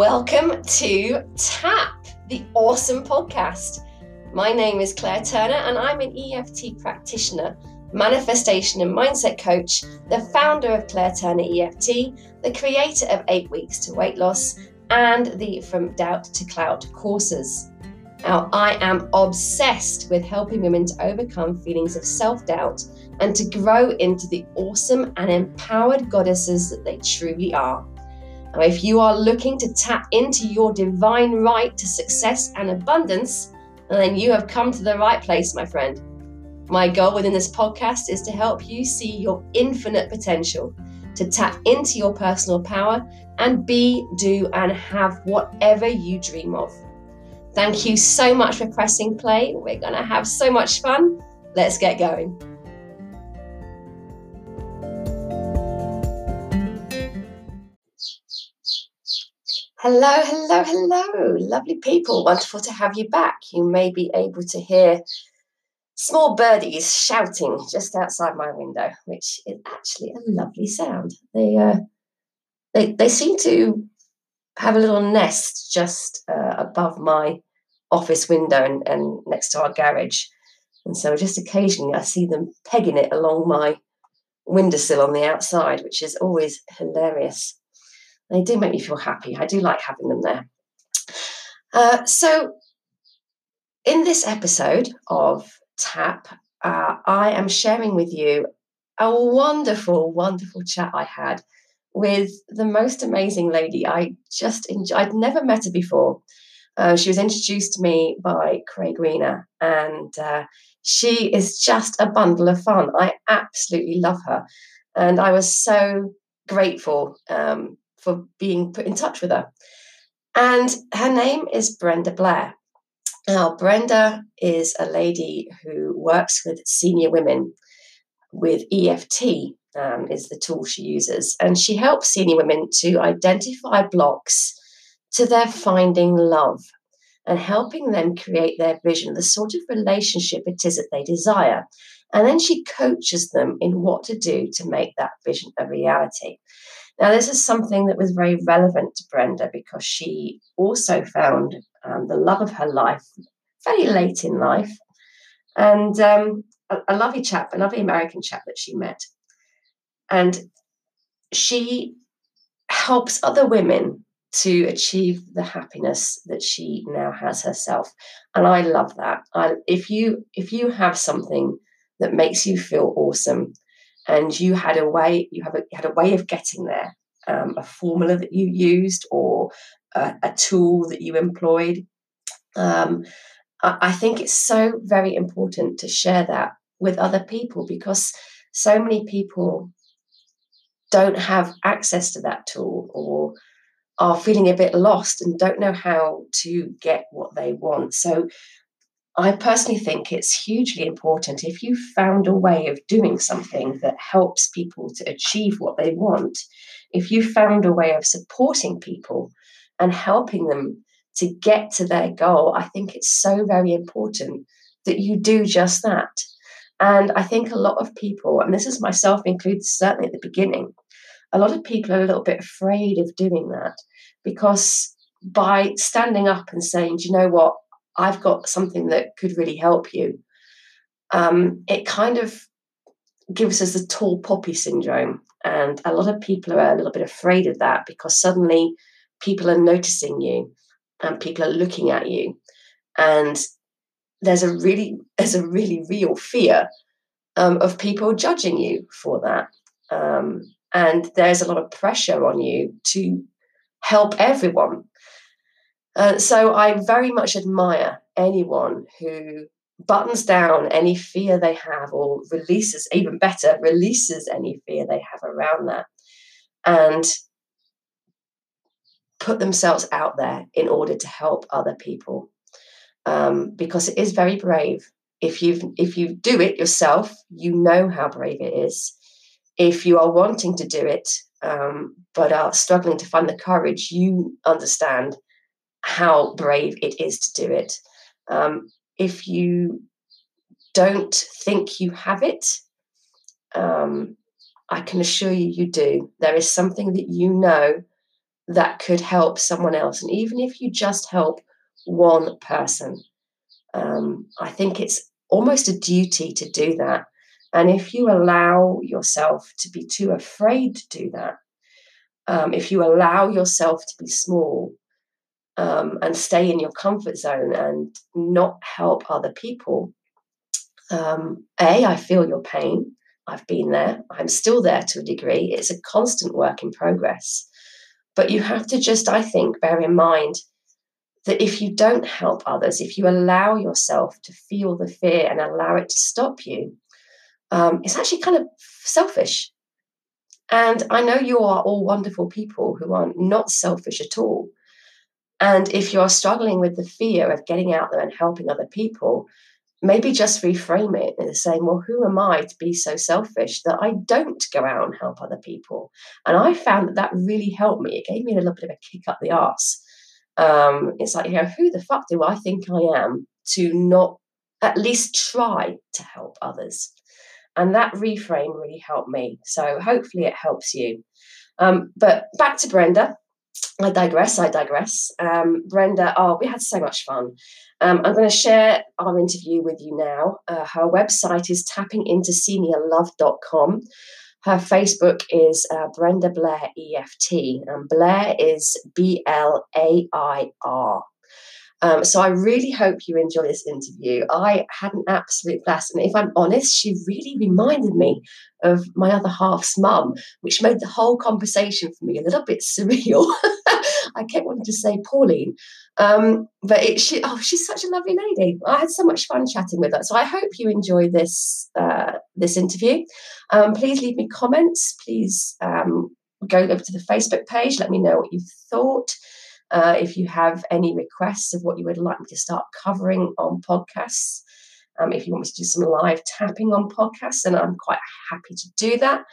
Welcome to TAP, the awesome podcast. My name is Claire Turner, and I'm an EFT practitioner, manifestation and mindset coach, the founder of Claire Turner EFT, the creator of Eight Weeks to Weight Loss, and the From Doubt to Clout courses. Now, I am obsessed with helping women to overcome feelings of self doubt and to grow into the awesome and empowered goddesses that they truly are. Now, if you are looking to tap into your divine right to success and abundance, then you have come to the right place, my friend. My goal within this podcast is to help you see your infinite potential, to tap into your personal power and be, do, and have whatever you dream of. Thank you so much for pressing play. We're going to have so much fun. Let's get going. Hello, hello, hello. Lovely people. Wonderful to have you back. You may be able to hear small birdies shouting just outside my window, which is actually a lovely sound. They uh, they they seem to have a little nest just uh, above my office window and, and next to our garage. And so just occasionally I see them pegging it along my windowsill on the outside, which is always hilarious. They do make me feel happy. I do like having them there. Uh, so, in this episode of TAP, uh, I am sharing with you a wonderful, wonderful chat I had with the most amazing lady. I just I'd never met her before. Uh, she was introduced to me by Craig Weiner, and uh, she is just a bundle of fun. I absolutely love her, and I was so grateful um, for being put in touch with her. And her name is Brenda Blair. Now, Brenda is a lady who works with senior women with EFT, um, is the tool she uses. And she helps senior women to identify blocks to their finding love and helping them create their vision, the sort of relationship it is that they desire. And then she coaches them in what to do to make that vision a reality. Now, this is something that was very relevant to Brenda because she also found um, the love of her life very late in life. And um, a, a lovely chap, a lovely American chap that she met. And she helps other women to achieve the happiness that she now has herself and i love that I, if you if you have something that makes you feel awesome and you had a way you have a, you had a way of getting there um, a formula that you used or a, a tool that you employed um, I, I think it's so very important to share that with other people because so many people don't have access to that tool or are feeling a bit lost and don't know how to get what they want. So I personally think it's hugely important if you found a way of doing something that helps people to achieve what they want, if you found a way of supporting people and helping them to get to their goal, I think it's so very important that you do just that. And I think a lot of people, and this is myself included certainly at the beginning, a lot of people are a little bit afraid of doing that because by standing up and saying, do you know what, I've got something that could really help you, um, it kind of gives us the tall poppy syndrome. And a lot of people are a little bit afraid of that because suddenly people are noticing you and people are looking at you. And there's a really there's a really real fear um, of people judging you for that. Um, and there's a lot of pressure on you to help everyone. Uh, so I very much admire anyone who buttons down any fear they have or releases, even better, releases any fear they have around that and put themselves out there in order to help other people. Um, because it is very brave. If you if you do it yourself, you know how brave it is. If you are wanting to do it, um, but are struggling to find the courage, you understand how brave it is to do it. Um, if you don't think you have it, um, I can assure you, you do. There is something that you know that could help someone else. And even if you just help one person, um, I think it's almost a duty to do that. And if you allow yourself to be too afraid to do that, um, if you allow yourself to be small um, and stay in your comfort zone and not help other people, um, A, I feel your pain. I've been there. I'm still there to a degree. It's a constant work in progress. But you have to just, I think, bear in mind that if you don't help others, if you allow yourself to feel the fear and allow it to stop you, um, it's actually kind of selfish. And I know you are all wonderful people who are not selfish at all. And if you're struggling with the fear of getting out there and helping other people, maybe just reframe it and saying, well, who am I to be so selfish that I don't go out and help other people? And I found that that really helped me. It gave me a little bit of a kick up the arse. Um, it's like, you know, who the fuck do I think I am to not at least try to help others? And that reframe really helped me. So hopefully it helps you. Um, but back to Brenda. I digress, I digress. Um, Brenda, oh, we had so much fun. Um, I'm going to share our interview with you now. Uh, her website is tappinginto.seniorlove.com. Her Facebook is uh, Brenda Blair EFT, and Blair is B L A I R. Um, so I really hope you enjoy this interview. I had an absolute blast. And if I'm honest, she really reminded me of my other half's mum, which made the whole conversation for me a little bit surreal. I kept wanting to say Pauline. Um, but it, she, oh, she's such a lovely lady. I had so much fun chatting with her. So I hope you enjoy this uh, this interview. Um, please leave me comments. Please um, go over to the Facebook page. Let me know what you thought. Uh, if you have any requests of what you would like me to start covering on podcasts, um, if you want me to do some live tapping on podcasts, then I'm quite happy to do that.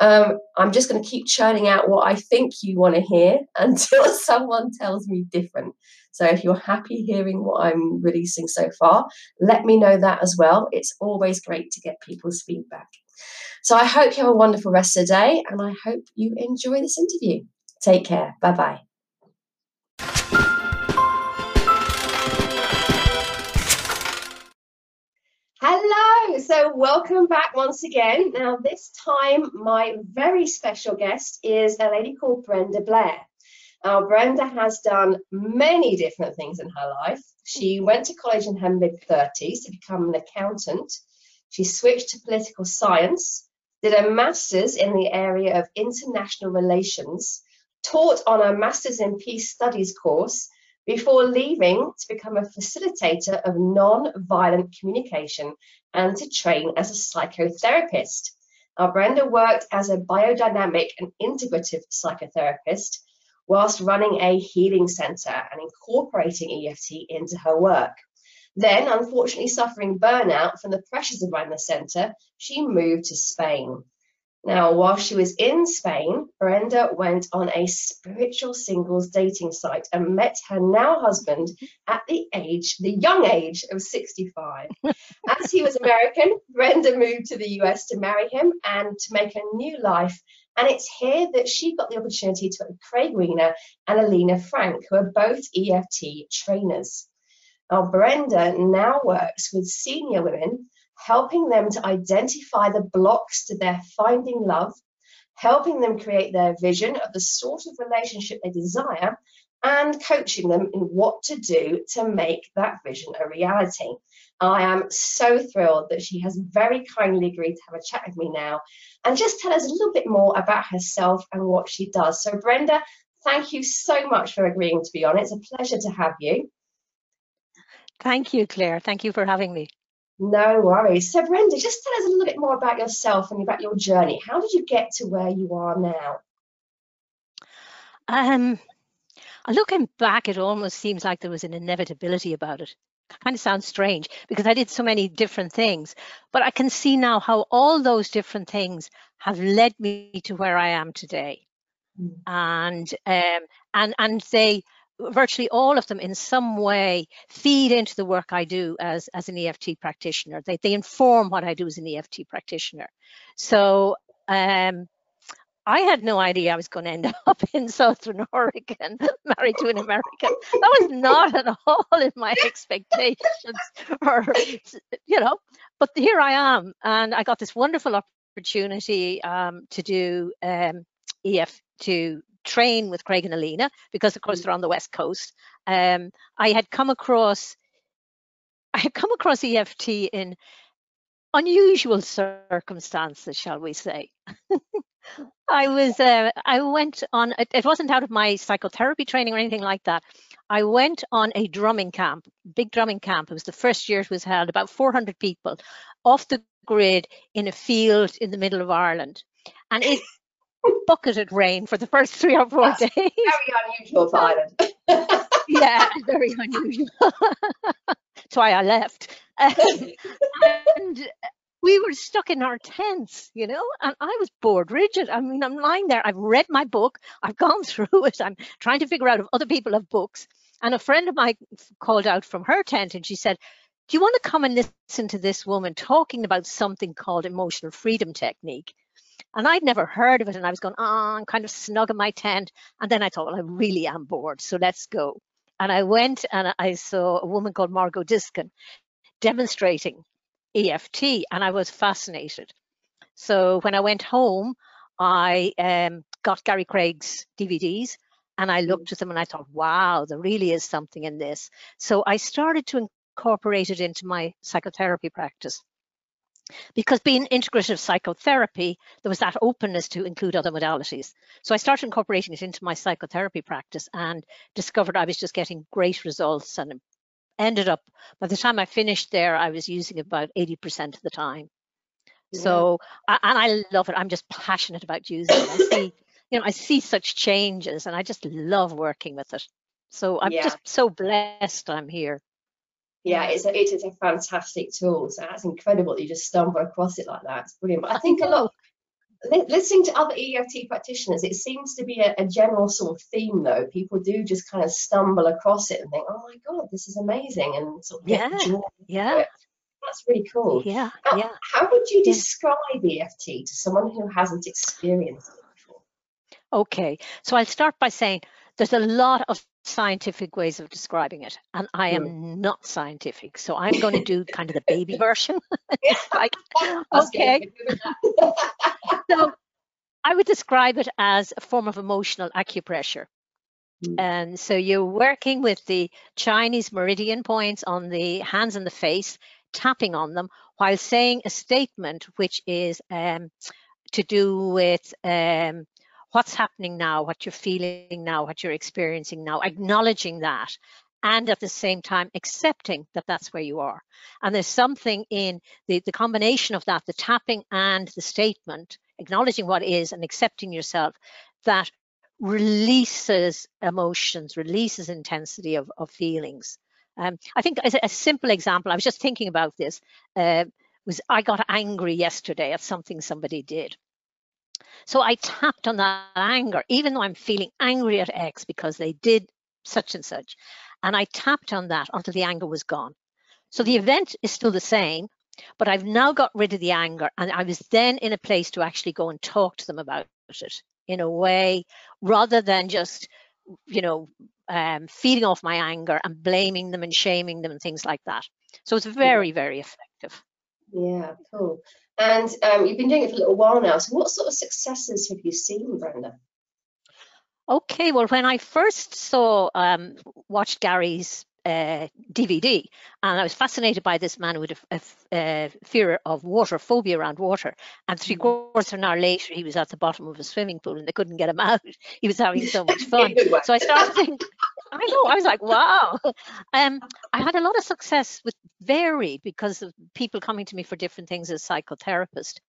Um, I'm just going to keep churning out what I think you want to hear until someone tells me different. So if you're happy hearing what I'm releasing so far, let me know that as well. It's always great to get people's feedback. So I hope you have a wonderful rest of the day and I hope you enjoy this interview. Take care. Bye bye. Hello, so welcome back once again. Now, this time, my very special guest is a lady called Brenda Blair. Now, Brenda has done many different things in her life. She went to college in her mid 30s to become an accountant. She switched to political science, did a master's in the area of international relations, taught on a master's in peace studies course, before leaving to become a facilitator of non-violent communication and to train as a psychotherapist. Now, Brenda worked as a biodynamic and integrative psychotherapist whilst running a healing centre and incorporating EFT into her work. Then, unfortunately, suffering burnout from the pressures of running the centre, she moved to Spain. Now, while she was in Spain, Brenda went on a spiritual singles dating site and met her now husband at the age, the young age of 65. As he was American, Brenda moved to the US to marry him and to make a new life. And it's here that she got the opportunity to meet Craig Weiner and Alina Frank, who are both EFT trainers. Now, Brenda now works with senior women helping them to identify the blocks to their finding love, helping them create their vision of the sort of relationship they desire, and coaching them in what to do to make that vision a reality. I am so thrilled that she has very kindly agreed to have a chat with me now and just tell us a little bit more about herself and what she does. So, Brenda, thank you so much for agreeing to be on. It's a pleasure to have you. Thank you, Claire. Thank you for having me. No worries. So, Brenda, just tell us a little bit more about yourself and about your journey. How did you get to where you are now? Um, looking back, it almost seems like there was an inevitability about it. Kind of sounds strange because I did so many different things, but I can see now how all those different things have led me to where I am today, mm. and um, and and they virtually all of them in some way feed into the work I do as, as an EFT practitioner. They, they inform what I do as an EFT practitioner. So um, I had no idea I was going to end up in Southern Oregon, married to an American. That was not at all in my expectations, or you know. But here I am, and I got this wonderful opportunity um, to do um, EF to train with Craig and Alina because, of course, mm. they're on the west coast. Um, I had come across, I had come across EFT in unusual circumstances, shall we say. I was, uh, I went on, it, it wasn't out of my psychotherapy training or anything like that. I went on a drumming camp, big drumming camp. It was the first year it was held, about 400 people off the grid in a field in the middle of Ireland. And it bucketed rain for the first three or four That's days. Very unusual for Ireland. yeah, very unusual. That's why I left. and we were stuck in our tents, you know, and I was bored rigid. I mean, I'm lying there. I've read my book. I've gone through it. I'm trying to figure out if other people have books. And a friend of mine called out from her tent and she said, Do you want to come and listen to this woman talking about something called emotional freedom technique? And I'd never heard of it. And I was going, Oh, I'm kind of snug in my tent. And then I thought, Well, I really am bored. So let's go. And I went and I saw a woman called Margot Diskin demonstrating EFT, and I was fascinated. So when I went home, I um, got Gary Craig's DVDs and I looked at them and I thought, wow, there really is something in this. So I started to incorporate it into my psychotherapy practice. Because being integrative psychotherapy, there was that openness to include other modalities. So I started incorporating it into my psychotherapy practice and discovered I was just getting great results and ended up by the time I finished there, I was using about 80% of the time. Yeah. So, and I love it. I'm just passionate about using it. I see, you know, I see such changes and I just love working with it. So I'm yeah. just so blessed I'm here. Yeah, it's a, it is a fantastic tool. So that's incredible. That you just stumble across it like that. It's brilliant. But I think a lot, listening to other EFT practitioners, it seems to be a, a, general sort of theme, though. People do just kind of stumble across it and think, "Oh my god, this is amazing," and sort of yeah, yeah. That's really cool. Yeah, how, yeah. How would you describe yeah. EFT to someone who hasn't experienced it before? Okay, so I'll start by saying there's a lot of scientific ways of describing it, and I am mm. not scientific, so I'm going to do kind of the baby version. like, okay. so I would describe it as a form of emotional acupressure. Mm. And so you're working with the Chinese meridian points on the hands and the face, tapping on them while saying a statement which is um, to do with um, what's happening now, what you're feeling now, what you're experiencing now, acknowledging that, and at the same time accepting that that's where you are. And there's something in the, the combination of that, the tapping and the statement, acknowledging what is and accepting yourself, that releases emotions, releases intensity of, of feelings. Um, I think as a, a, simple example, I was just thinking about this, uh, was I got angry yesterday at something somebody did. So I tapped on that anger, even though I'm feeling angry at X because they did such and such. And I tapped on that until the anger was gone. So the event is still the same, but I've now got rid of the anger. And I was then in a place to actually go and talk to them about it in a way rather than just, you know, um, feeding off my anger and blaming them and shaming them and things like that. So it's very, very effective. Yeah, cool. And um, you've been doing it for a little while now. So, what sort of successes have you seen, Brenda? Okay, well, when I first saw, um, watched Gary's uh, DVD, and I was fascinated by this man with a, a, a, fear of water, phobia around water. And three mm. quarters of an hour later, he was at the bottom of a swimming pool, and they couldn't get him out. He was having so much fun. so I started thinking, I know, I was like, wow. Um, I had a lot of success with varied because of people coming to me for different things as psychotherapist.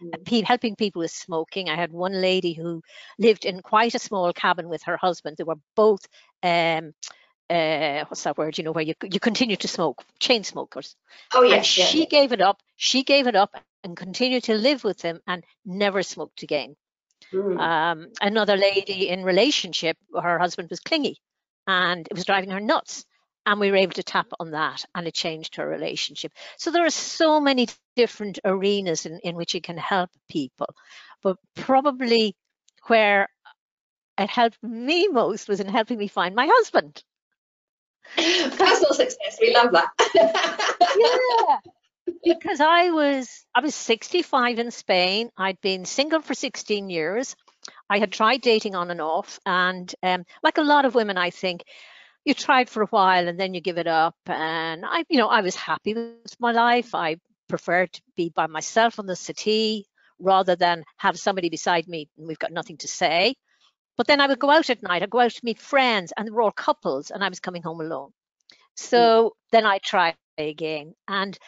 Mm. helping people with smoking. I had one lady who lived in quite a small cabin with her husband. They were both um, uh, what's that word? You know, where you you continue to smoke, chain smokers. Oh yes. Yeah, she yeah. gave it up. She gave it up and continued to live with him and never smoked again. Mm. Um, another lady in relationship, her husband was clingy, and it was driving her nuts. And we were able to tap on that, and it changed her relationship. So there are so many different arenas in, in which it can help people, but probably where it helped me most was in helping me find my husband. Personal success, we love that. yeah, because I was I was 65 in Spain. I'd been single for 16 years. I had tried dating on and off, and um, like a lot of women, I think you tried for a while and then you give it up. And I, you know, I was happy with my life. I preferred to be by myself on the settee rather than have somebody beside me and we've got nothing to say. But then I would go out at night, I'd go out to meet friends, and they were all couples, and I was coming home alone. So mm. then I tried again. And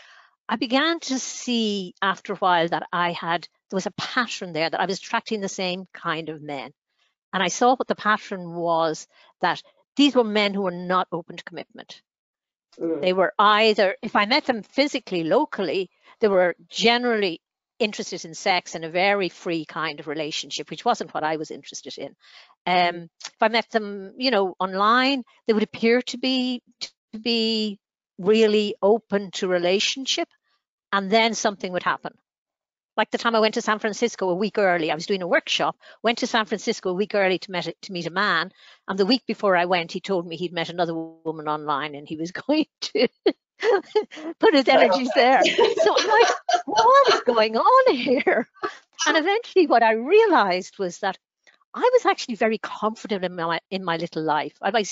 I began to see after a while that I had, there was a pattern there that I was attracting the same kind of men. And I saw what the pattern was that these were men who were not open to commitment. Mm. They were either, if I met them physically, locally, they were generally interested in sex in a very free kind of relationship, which wasn't what I was interested in. Um, if I met them, you know, online, they would appear to be to be really open to relationship, and then something would happen. Like the time I went to San Francisco a week early, I was doing a workshop, went to San Francisco a week early to, met, to meet a man. And the week before I went, he told me he'd met another woman online and he was going to put his energies there. So I'm like, what is going on here? And eventually what I realized was that I was actually very confident in my in my little life. I was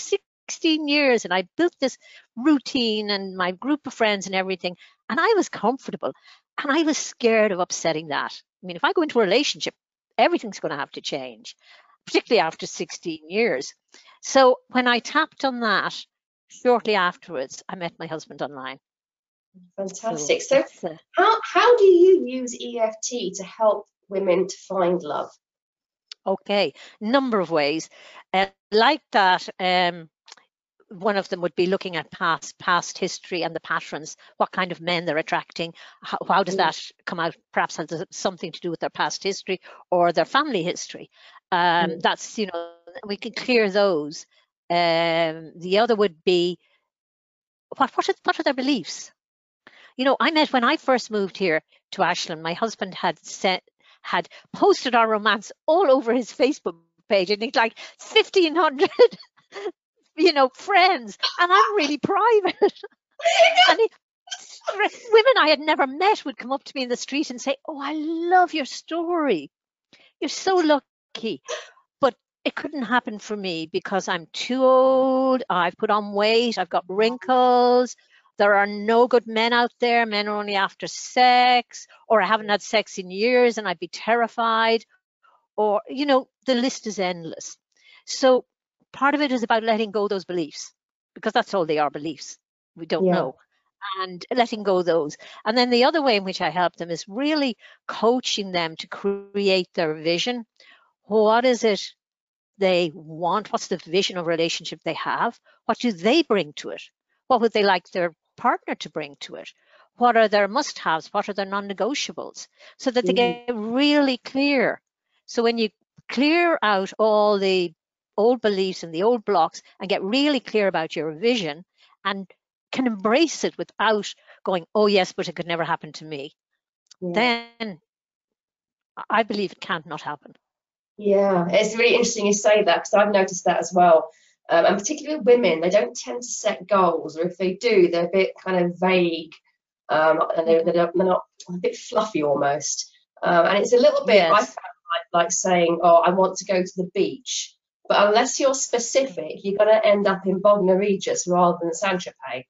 16 years and I built this routine and my group of friends and everything, and I was comfortable. And I was scared of upsetting that. I mean, if I go into a relationship, everything's going to have to change, particularly after 16 years. So when I tapped on that, shortly afterwards, I met my husband online. Fantastic. So, so how, how do you use EFT to help women to find love? Okay, number of ways. Uh, like that, um, one of them would be looking at past past history and the patterns what kind of men they're attracting how, how does mm. that come out? Perhaps has something to do with their past history or their family history? Um, mm. that's you know we can clear those. Um, the other would be what what are, what are their beliefs? You know i met when i first moved here to ashland my husband had sent had posted our romance all over his facebook page and it's like 1500 you know, friends, and I'm really private. and women I had never met would come up to me in the street and say, "Oh, I love your story. You're so lucky." But it couldn't happen for me because I'm too old. I've put on weight. I've got wrinkles. There are no good men out there. Men are only after sex, or I haven't had sex in years and I'd be terrified. Or, you know, the list is endless. So part of it is about letting go those beliefs because that's all they are beliefs. We don't yeah. know. And letting go those. And then the other way in which I help them is really coaching them to create their vision. What is it they want? What's the vision of relationship they have? What do they bring to it? What would they like their partner to bring to it? What are their must haves? What are their non negotiables? So that they mm-hmm. get really clear. So when you clear out all the old beliefs and the old blocks and get really clear about your vision and can embrace it without going, oh, yes, but it could never happen to me, yeah. then I believe it can't not happen. Yeah, it's really interesting you say that because I've noticed that as well. Um, and particularly women, they don't tend to set goals, or if they do, they're a bit kind of vague um, and they're, they're, not a bit fluffy almost. Um, and it's a little bit, yes. I found like, like saying, oh, I want to go to the beach. But unless you're specific, you're going to end up in Bognor Regis rather than Saint Tropez.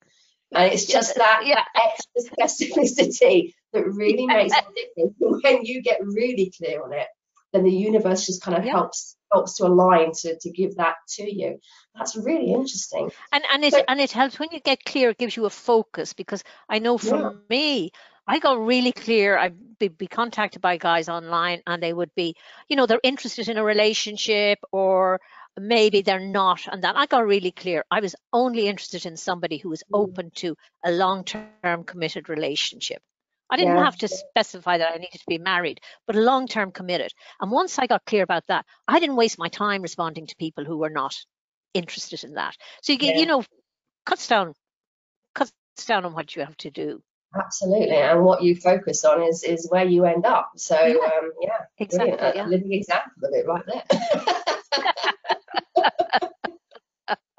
And it's just that, yeah. extra specificity that really makes a difference. When you get really clear on it, then the universe just kind of yeah. helps helps to align to, to give that to you. That's really interesting. And and it so, and it helps when you get clear, it gives you a focus because I know for yeah. me, I got really clear. I'd be, be, contacted by guys online and they would be, you know, they're interested in a relationship or maybe they're not. And that I got really clear. I was only interested in somebody who was mm. open to a long term committed relationship. I didn't yeah. have to specify that I needed to be married, but long term committed. And once I got clear about that, I didn't waste my time responding to people who were not interested in that. So you get, yeah. you know, cuts down, cuts down on what you have to do. Absolutely, and what you focus on is is where you end up. So yeah, um, yeah exactly. A, yeah. living example of it right there.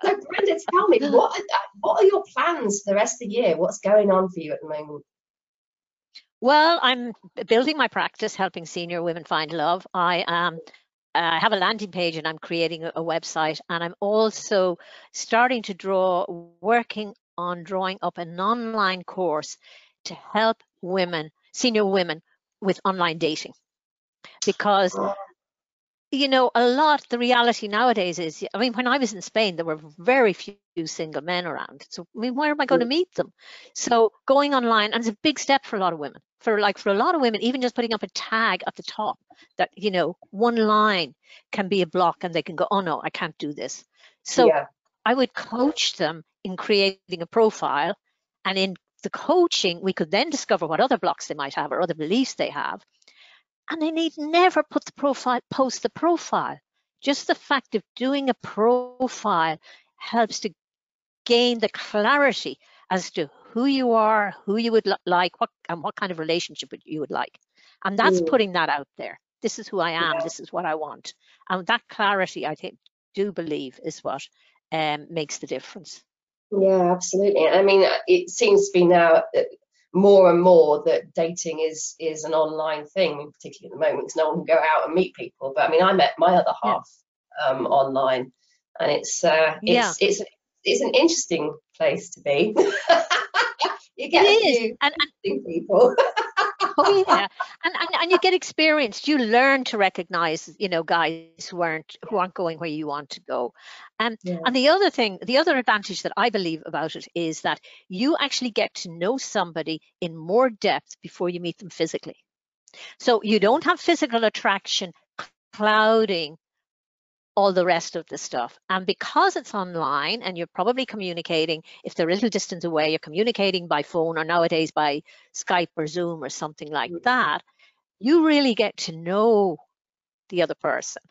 so Brenda, tell me what are, what are your plans for the rest of the year? What's going on for you at the moment? Well, I'm building my practice, helping senior women find love. I am. I have a landing page and I'm creating a website, and I'm also starting to draw, working on drawing up an online course to help women, senior women, with online dating. Because, you know, a lot, the reality nowadays is, I mean, when I was in Spain, there were very few single men around. So, I mean, where am I going to meet them? So, going online, and it's a big step for a lot of women. For like, for a lot of women, even just putting up a tag at the top that, you know, one line can be a block and they can go, oh no, I can't do this. So, yeah. I would coach them in creating a profile and in the coaching, we could then discover what other blocks they might have or other beliefs they have. And they need never put the profile, post the profile. Just the fact of doing a profile helps to gain the clarity as to who you are, who you would like, what and what kind of relationship you would like. And that's mm. putting that out there. This is who I am. Yeah. This is what I want. And that clarity, I think, do believe is what um, makes the difference. Yeah, absolutely. I mean, it seems to be now more and more that dating is is an online thing, particularly at the moment, because no one can go out and meet people. But I mean, I met my other half yeah. um, online, and it's uh, it's yeah. it's it's an interesting place to be. you get it is. and, and people. oh yeah. And, and and you get experienced. You learn to recognize you know guys who aren't who aren't going where you want to go. Um, yeah. and the other thing the other advantage that i believe about it is that you actually get to know somebody in more depth before you meet them physically. So you don't have physical attraction clouding all the rest of the stuff. And because it's online and you're probably communicating, if they're a little distance away, you're communicating by phone or nowadays by Skype or Zoom or something like mm-hmm. that, you really get to know the other person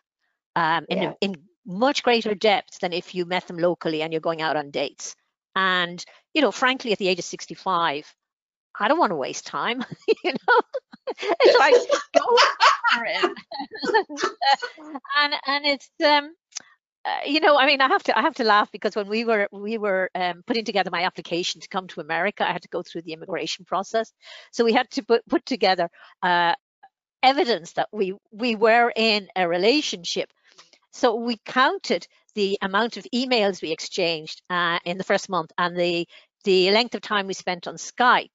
um, in, yeah. in much greater depth than if you met them locally and you're going out on dates. And, you know, frankly, at the age of 65, I don't want to waste time, you know. it's like go for it, and and it's um, uh, you know, I mean, I have to I have to laugh because when we were we were um, putting together my application to come to America, I had to go through the immigration process, so we had to put put together uh, evidence that we we were in a relationship. So we counted the amount of emails we exchanged uh, in the first month and the the length of time we spent on Skype.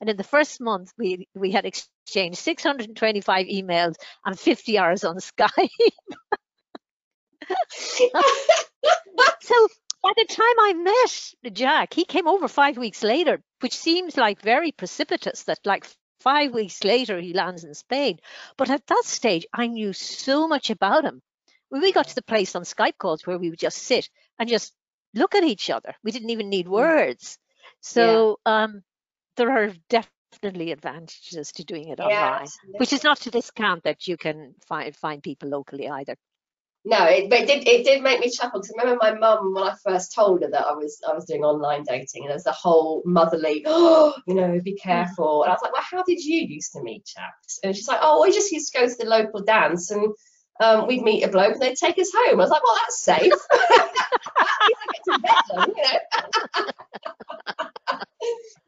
And in the first month, we, we had exchanged 625 emails and 50 hours on Skype. so by the time I met Jack, he came over five weeks later, which seems like very precipitous that like five weeks later he lands in Spain. But at that stage, I knew so much about him. When we got to the place on Skype calls where we would just sit and just look at each other, we didn't even need mm. words. So yeah. um, there are definitely advantages to doing it online, which is not to discount that you can find find people locally either. No, it, but it did it did make me chuckle because remember my mum when I first told her that I was I was doing online dating and there's the whole motherly, oh, you know, be mm. careful. And I was like, well, how did you used to meet chaps? And she's like, oh, we just used to go to the local dance and um, we'd meet a bloke and they'd take us home. I was like, well, that's safe.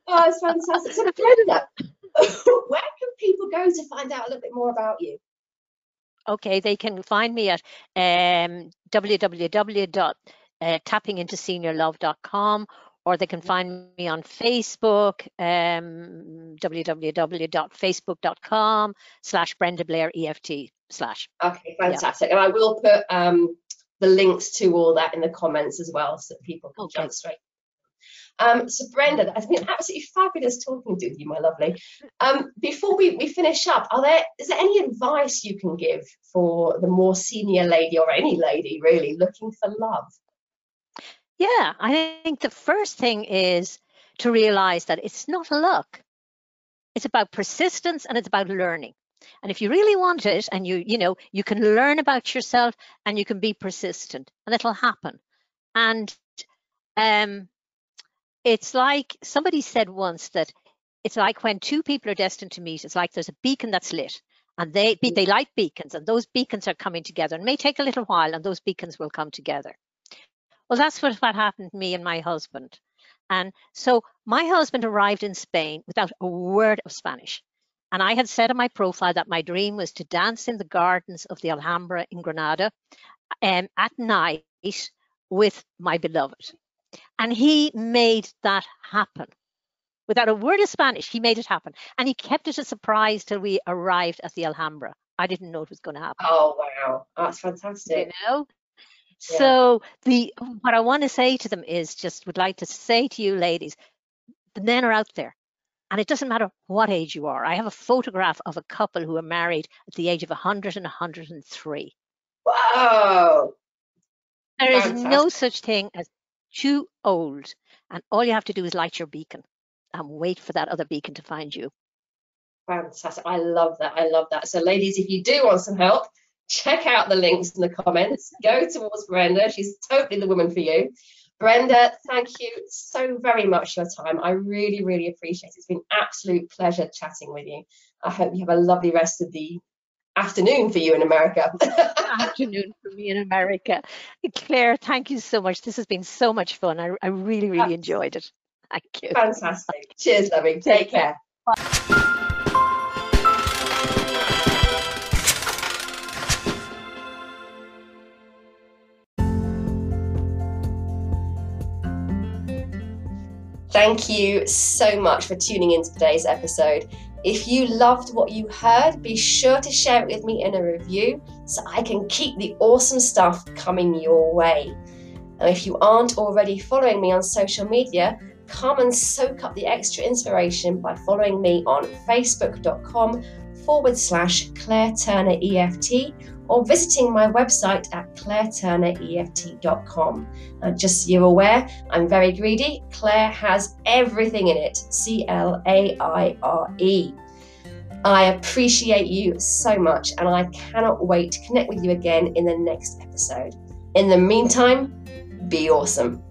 Oh, it's fantastic. So, Brenda, where can people go to find out a little bit more about you? Okay, they can find me at um, www.tappingintoseniorlove.com or they can find me on Facebook, um, www.facebook.com slash Brenda Blair EFT slash. Okay, fantastic. Yeah. And I will put um, the links to all that in the comments as well so that people can okay. jump straight um, so Brenda, it's been absolutely fabulous talking to you, my lovely. Um, before we, we finish up, are there is there any advice you can give for the more senior lady or any lady really looking for love? Yeah, I think the first thing is to realize that it's not luck. It's about persistence and it's about learning. And if you really want it and you, you know, you can learn about yourself and you can be persistent and it'll happen. And um, it's like somebody said once that it's like when two people are destined to meet, it's like there's a beacon that's lit and they they light beacons and those beacons are coming together. It may take a little while and those beacons will come together. Well, that's what, what happened to me and my husband. And so my husband arrived in Spain without a word of Spanish. And I had said in my profile that my dream was to dance in the gardens of the Alhambra in Granada um, at night with my beloved. And he made that happen. Without a word of Spanish, he made it happen. And he kept it a surprise till we arrived at the Alhambra. I didn't know it was going to happen. Oh, wow. That's fantastic. You know? Yeah. So the what I want to say to them is just would like to say to you ladies, the men are out there. And it doesn't matter what age you are. I have a photograph of a couple who are married at the age of 100 and 103. Wow. There is Fantastic. no such thing as too old. And all you have to do is light your beacon and wait for that other beacon to find you. Fantastic. I love that. I love that. So, ladies, if you do want some help, check out the links in the comments. Go towards Brenda. She's totally the woman for you. Brenda, thank you so very much for your time. I really, really appreciate it. It's been absolute pleasure chatting with you. I hope you have a lovely rest of the afternoon for you in America. afternoon for me in America. Claire, thank you so much. This has been so much fun. I, I really, really enjoyed it. Thank you. Fantastic. Cheers, loving. Take care. Bye. Thank you so much for tuning in to today's episode. If you loved what you heard, be sure to share it with me in a review so I can keep the awesome stuff coming your way. And if you aren't already following me on social media, come and soak up the extra inspiration by following me on facebook.com forward slash Claire Turner EFT or visiting my website at claireturnereft.com. Just so you're aware, I'm very greedy. Claire has everything in it C L A I R E. I appreciate you so much and I cannot wait to connect with you again in the next episode. In the meantime, be awesome.